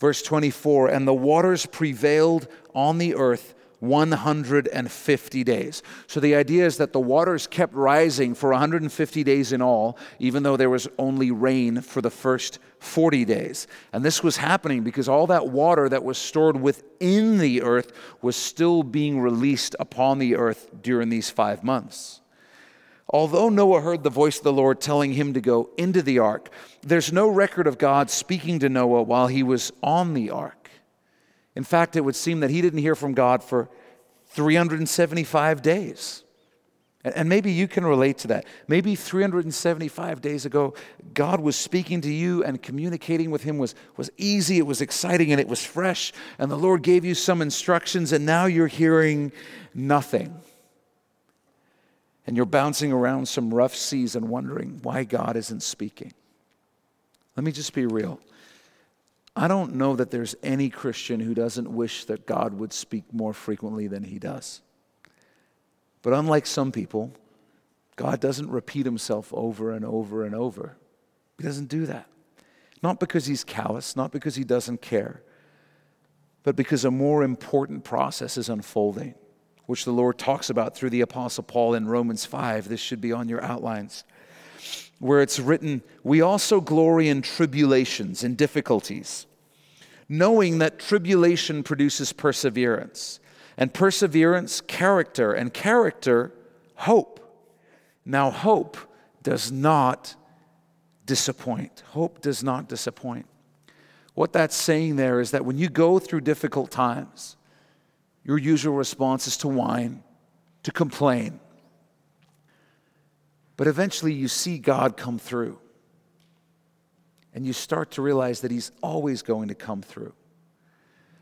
Verse 24 And the waters prevailed on the earth 150 days. So the idea is that the waters kept rising for 150 days in all, even though there was only rain for the first 40 days. And this was happening because all that water that was stored within the earth was still being released upon the earth during these five months. Although Noah heard the voice of the Lord telling him to go into the ark, there's no record of God speaking to Noah while he was on the ark. In fact, it would seem that he didn't hear from God for 375 days. And maybe you can relate to that. Maybe 375 days ago, God was speaking to you and communicating with him was, was easy, it was exciting, and it was fresh. And the Lord gave you some instructions, and now you're hearing nothing. And you're bouncing around some rough seas and wondering why God isn't speaking. Let me just be real. I don't know that there's any Christian who doesn't wish that God would speak more frequently than he does. But unlike some people, God doesn't repeat himself over and over and over. He doesn't do that. Not because he's callous, not because he doesn't care, but because a more important process is unfolding, which the Lord talks about through the Apostle Paul in Romans 5. This should be on your outlines where it's written, We also glory in tribulations and difficulties, knowing that tribulation produces perseverance, and perseverance, character, and character, hope. Now, hope does not disappoint. Hope does not disappoint. What that's saying there is that when you go through difficult times, your usual response is to whine, to complain, but eventually you see God come through. And you start to realize that He's always going to come through.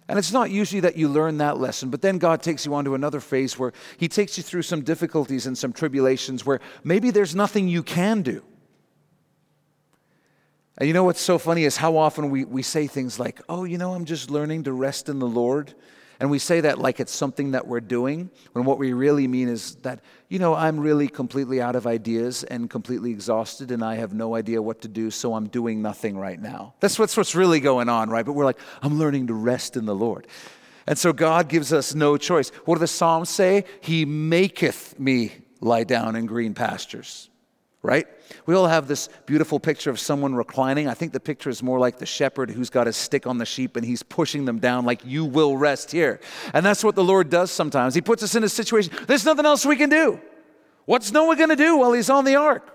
And it's not usually that you learn that lesson, but then God takes you on to another phase where He takes you through some difficulties and some tribulations where maybe there's nothing you can do. And you know what's so funny is how often we, we say things like, oh, you know, I'm just learning to rest in the Lord. And we say that like it's something that we're doing, when what we really mean is that, you know, I'm really completely out of ideas and completely exhausted and I have no idea what to do, so I'm doing nothing right now. That's what's, what's really going on, right? But we're like, I'm learning to rest in the Lord. And so God gives us no choice. What do the Psalms say? He maketh me lie down in green pastures right? We all have this beautiful picture of someone reclining. I think the picture is more like the shepherd who's got his stick on the sheep and he's pushing them down, like, you will rest here. And that's what the Lord does sometimes. He puts us in a situation, there's nothing else we can do. What's Noah gonna do while he's on the ark?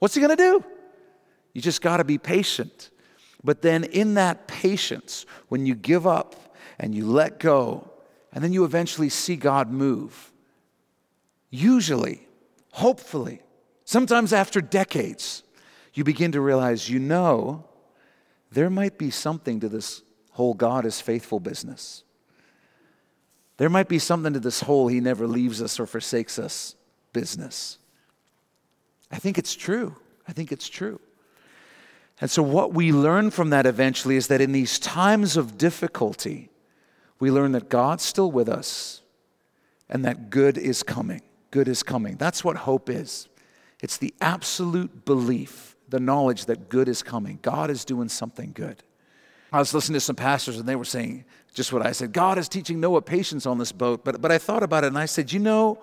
What's he gonna do? You just gotta be patient. But then, in that patience, when you give up and you let go, and then you eventually see God move, usually, hopefully, sometimes after decades, you begin to realize you know there might be something to this whole God is faithful business. There might be something to this whole He never leaves us or forsakes us business. I think it's true. I think it's true. And so, what we learn from that eventually is that in these times of difficulty, we learn that God's still with us and that good is coming. Good is coming. That's what hope is. It's the absolute belief, the knowledge that good is coming. God is doing something good. I was listening to some pastors and they were saying just what I said God is teaching Noah patience on this boat. But, but I thought about it and I said, you know,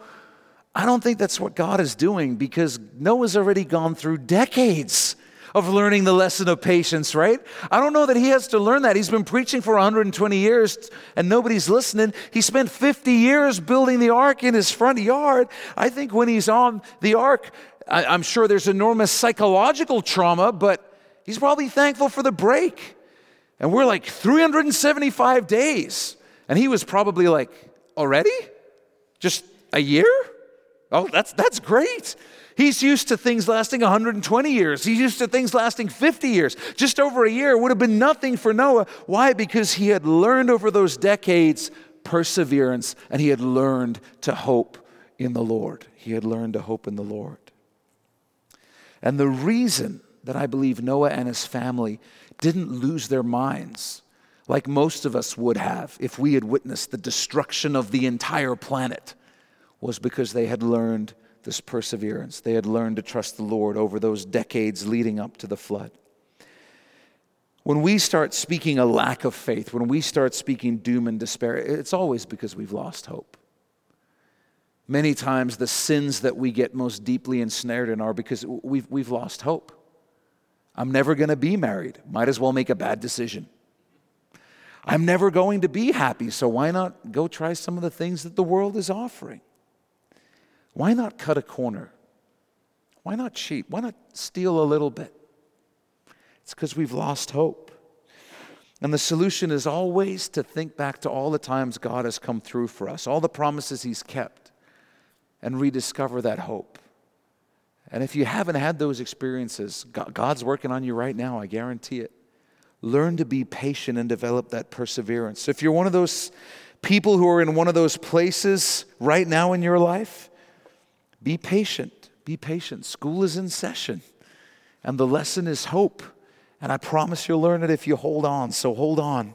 I don't think that's what God is doing because Noah's already gone through decades of learning the lesson of patience, right? I don't know that he has to learn that. He's been preaching for 120 years and nobody's listening. He spent 50 years building the ark in his front yard. I think when he's on the ark, I, am sure there's enormous psychological trauma, but he's probably thankful for the break. And we're like 375 days. And he was probably like, already? Just a year? Oh, that's, that's great. He's used to things lasting 120 years. He's used to things lasting 50 years. Just over a year would have been nothing for Noah. Why? Because he had learned over those decades perseverance and he had learned to hope in the Lord. He had learned to hope in the Lord. And the reason that I believe Noah and his family didn't lose their minds like most of us would have if we had witnessed the destruction of the entire planet was because they had learned this perseverance. They had learned to trust the Lord over those decades leading up to the flood. When we start speaking a lack of faith, when we start speaking doom and despair, it's always because we've lost hope. Many times, the sins that we get most deeply ensnared in are because we've, we've lost hope. I'm never going to be married. Might as well make a bad decision. I'm never going to be happy, so why not go try some of the things that the world is offering? Why not cut a corner? Why not cheat? Why not steal a little bit? It's because we've lost hope. And the solution is always to think back to all the times God has come through for us, all the promises He's kept, and rediscover that hope. And if you haven't had those experiences, God's working on you right now, I guarantee it. Learn to be patient and develop that perseverance. If you're one of those people who are in one of those places right now in your life, be patient. Be patient. School is in session, and the lesson is hope. And I promise you'll learn it if you hold on. So hold on.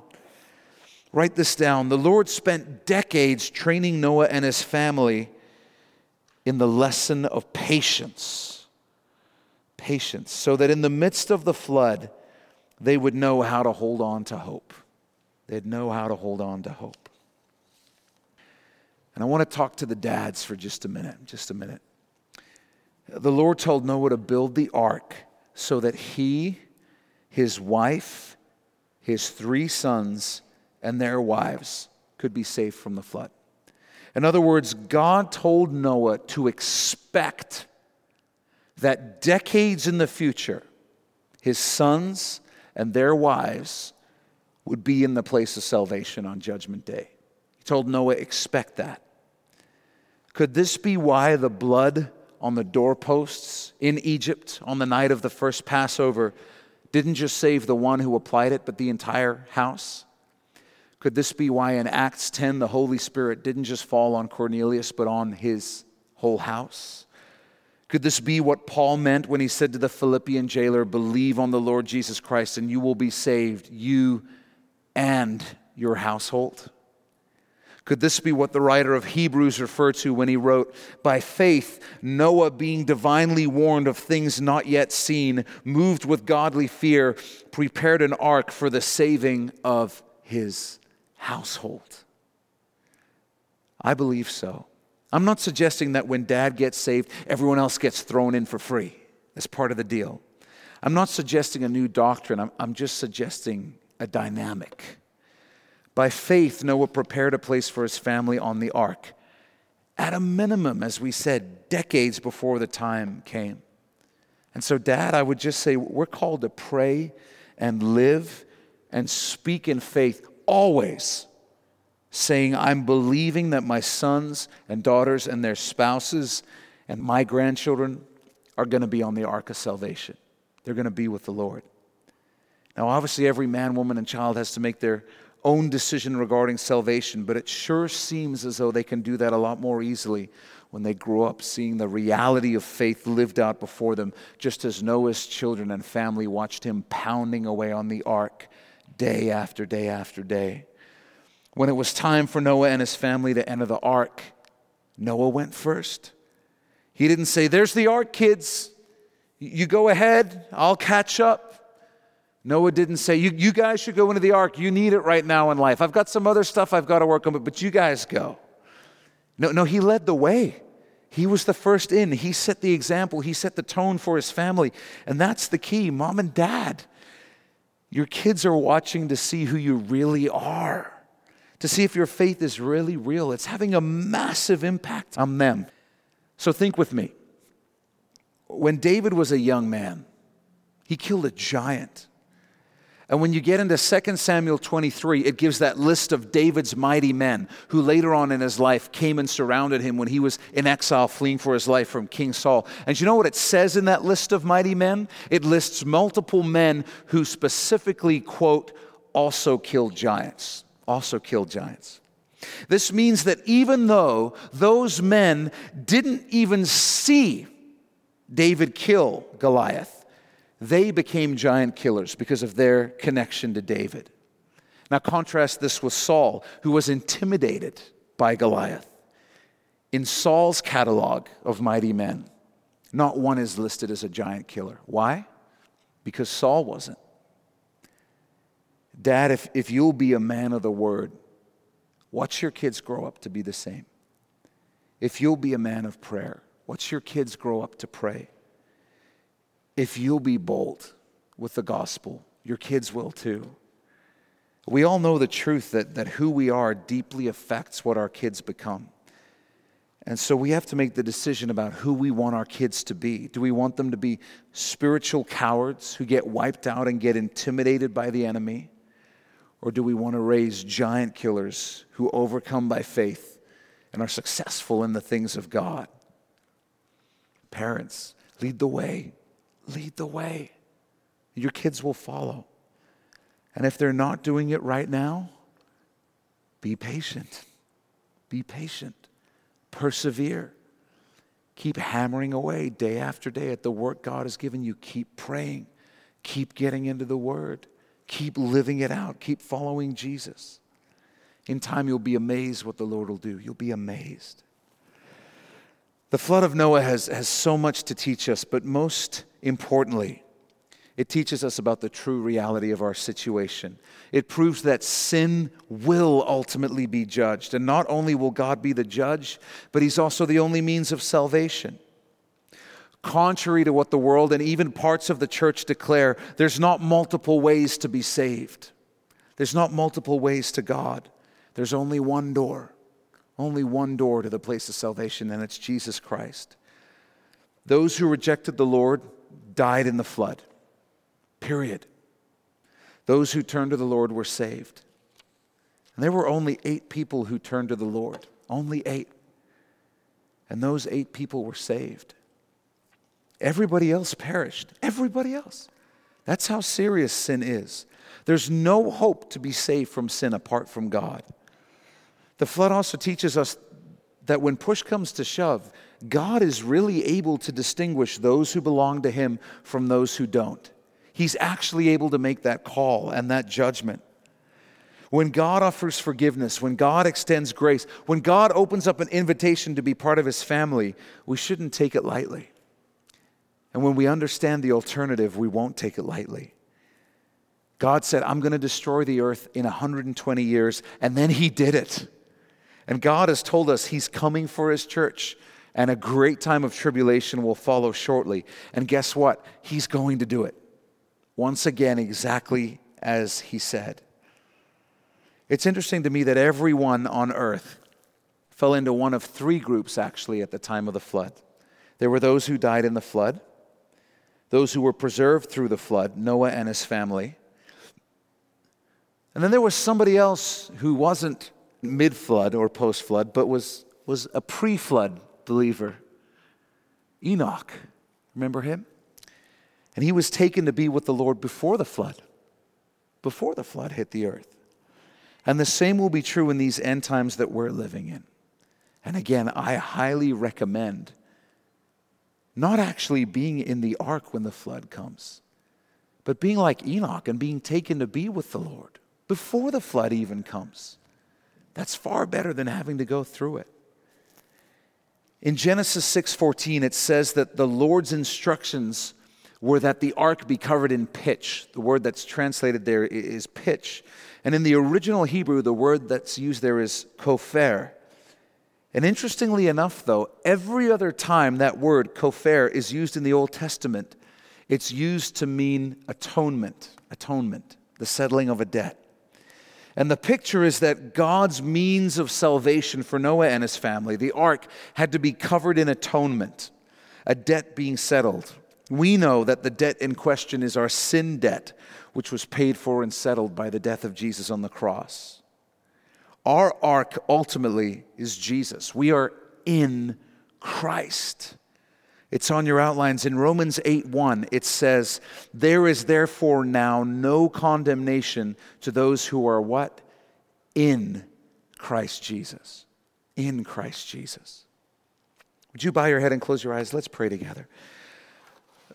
Write this down. The Lord spent decades training Noah and his family in the lesson of patience. Patience, so that in the midst of the flood, they would know how to hold on to hope. They'd know how to hold on to hope. And I want to talk to the dads for just a minute, just a minute. The Lord told Noah to build the ark so that he, his wife, his three sons, and their wives could be safe from the flood. In other words, God told Noah to expect that decades in the future, his sons and their wives would be in the place of salvation on Judgment Day. He told Noah, expect that. Could this be why the blood on the doorposts in Egypt on the night of the first Passover didn't just save the one who applied it, but the entire house? Could this be why in Acts 10 the Holy Spirit didn't just fall on Cornelius, but on his whole house? Could this be what Paul meant when he said to the Philippian jailer, Believe on the Lord Jesus Christ and you will be saved, you and your household? Could this be what the writer of Hebrews referred to when he wrote, By faith, Noah, being divinely warned of things not yet seen, moved with godly fear, prepared an ark for the saving of his household? I believe so. I'm not suggesting that when dad gets saved, everyone else gets thrown in for free. That's part of the deal. I'm not suggesting a new doctrine, I'm, I'm just suggesting a dynamic. By faith, Noah prepared a place for his family on the ark. At a minimum, as we said, decades before the time came. And so, Dad, I would just say we're called to pray and live and speak in faith always, saying, I'm believing that my sons and daughters and their spouses and my grandchildren are going to be on the ark of salvation. They're going to be with the Lord. Now, obviously, every man, woman, and child has to make their own decision regarding salvation, but it sure seems as though they can do that a lot more easily when they grow up seeing the reality of faith lived out before them, just as Noah's children and family watched him pounding away on the ark day after day after day. When it was time for Noah and his family to enter the ark, Noah went first. He didn't say, There's the ark, kids. You go ahead, I'll catch up. Noah didn't say, you, you guys should go into the ark. You need it right now in life. I've got some other stuff I've got to work on, but you guys go. No, no, he led the way. He was the first in. He set the example. He set the tone for his family. And that's the key. Mom and dad, your kids are watching to see who you really are, to see if your faith is really real. It's having a massive impact on them. So think with me. When David was a young man, he killed a giant. And when you get into 2 Samuel 23, it gives that list of David's mighty men who later on in his life came and surrounded him when he was in exile fleeing for his life from King Saul. And you know what it says in that list of mighty men? It lists multiple men who specifically, quote, also killed giants. Also killed giants. This means that even though those men didn't even see David kill Goliath, they became giant killers because of their connection to David. Now, contrast this with Saul, who was intimidated by Goliath. In Saul's catalog of mighty men, not one is listed as a giant killer. Why? Because Saul wasn't. Dad, if, if you'll be a man of the word, watch your kids grow up to be the same. If you'll be a man of prayer, watch your kids grow up to pray if you'll be bold with the gospel, your kids will too. We all know the truth that, that who we are deeply affects what our kids become. And so we have to make the decision about who we want our kids to be. Do we want them to be spiritual cowards who get wiped out and get intimidated by the enemy? Or do we want to raise giant killers who overcome by faith and are successful in the things of God? Parents, lead the way lead the way. Your kids will follow. And if they're not doing it right now, be patient. Be patient. Persevere. Keep hammering away day after day at the work God has given you. Keep praying. Keep getting into the Word. Keep living it out. Keep following Jesus. In time, you'll be amazed what the Lord will do. You'll be amazed. The flood of Noah has, has so much to teach us, but most importantly, it teaches us about the true reality of our situation. It proves that sin will ultimately be judged. And not only will God be the judge, but He's also the only means of salvation. Contrary to what the world and even parts of the church declare, there's not multiple ways to be saved. There's not multiple ways to God. There's only one door. Only one door to the place of salvation, and it's Jesus Christ. Those who rejected the Lord died in the flood. Period. Those who turned to the Lord were saved. And there were only eight people who turned to the Lord. Only eight. And those eight people were saved. Everybody else perished. Everybody else. That's how serious sin is. There's no hope to be saved from sin apart from God. The flood also teaches us that when push comes to shove, God is really able to distinguish those who belong to Him from those who don't. He's actually able to make that call and that judgment. When God offers forgiveness, when God extends grace, when God opens up an invitation to be part of His family, we shouldn't take it lightly. And when we understand the alternative, we won't take it lightly. God said, I'm going to destroy the earth in 120 years, and then He did it. And God has told us He's coming for His church, and a great time of tribulation will follow shortly. And guess what? He's going to do it. Once again, exactly as He said. It's interesting to me that everyone on earth fell into one of three groups actually at the time of the flood. There were those who died in the flood, those who were preserved through the flood, Noah and his family, And then there was somebody else who wasn't mid flood or post flood, but was, was a pre flood believer Enoch. Remember him? And he was taken to be with the Lord before the flood, before the flood hit the earth. And the same will be true in these end times that we're living in. And again, I highly recommend not actually being in the ark when the flood comes, but being like Enoch and being taken to be with the Lord before the flood even comes. That's far better than having to go through it. In Genesis 6:14 it says that the Lord's instructions were that the ark be covered in pitch. The word that's translated there is pitch. And in the original Hebrew the word that's used there is kopher. And interestingly enough though, every other time that word kopher is used in the Old Testament, it's used to mean atonement, atonement, the settling of a debt. And the picture is that God's means of salvation for Noah and his family, the ark, had to be covered in atonement, a debt being settled. We know that the debt in question is our sin debt, which was paid for and settled by the death of Jesus on the cross. Our ark ultimately is Jesus. We are in Christ. It's on your outlines. In Romans 8 1, it says, There is therefore now no condemnation to those who are what? In Christ Jesus. In Christ Jesus. Would you bow your head and close your eyes? Let's pray together.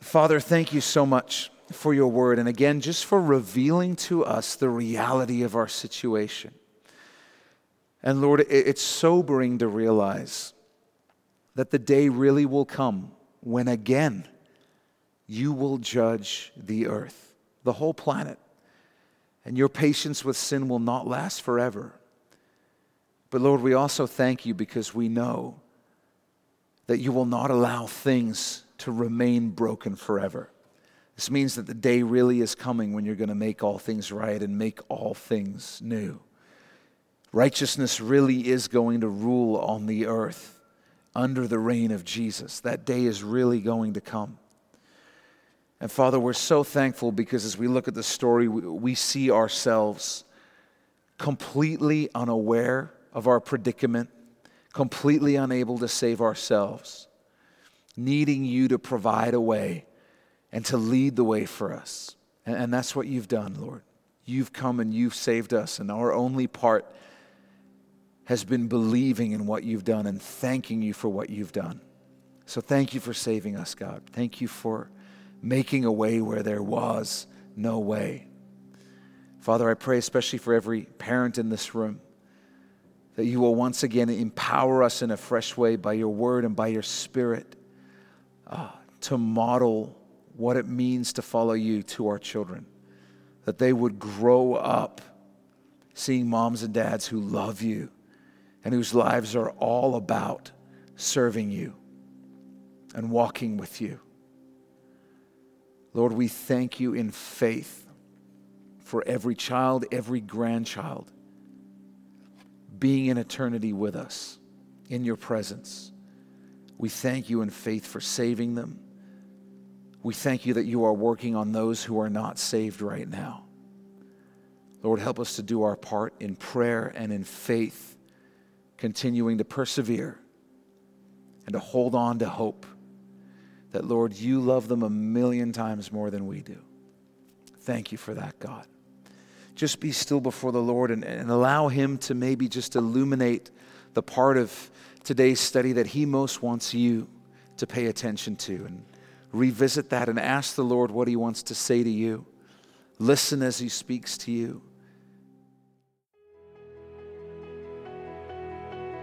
Father, thank you so much for your word. And again, just for revealing to us the reality of our situation. And Lord, it's sobering to realize that the day really will come when again you will judge the earth, the whole planet, and your patience with sin will not last forever. But Lord, we also thank you because we know that you will not allow things to remain broken forever. This means that the day really is coming when you're going to make all things right and make all things new. Righteousness really is going to rule on the earth under the reign of Jesus. That day is really going to come. And Father, we're so thankful because as we look at the story, we, see ourselves completely unaware of our predicament, completely unable to save ourselves, needing you to provide a way and to lead the way for us. And that's what you've done, Lord. You've come and you've saved us, and our only part has been believing in what you've done and thanking you for what you've done. So thank you for saving us, God. Thank you for making a way where there was no way. Father, I pray especially for every parent in this room that you will once again empower us in a fresh way by your word and by your spirit uh, to model what it means to follow you to our children. That they would grow up seeing moms and dads who love you and whose lives are all about serving you and walking with you. Lord, we thank you in faith for every child, every grandchild being in eternity with us in your presence. We thank you in faith for saving them. We thank you that you are working on those who are not saved right now. Lord, help us to do our part in prayer and in faith continuing to persevere and to hold on to hope that, Lord, you love them a million times more than we do. Thank you for that, God. Just be still before the Lord and, and allow Him to maybe just illuminate the part of today's study that He most wants you to pay attention to and revisit that and ask the Lord what He wants to say to you. Listen as He speaks to you.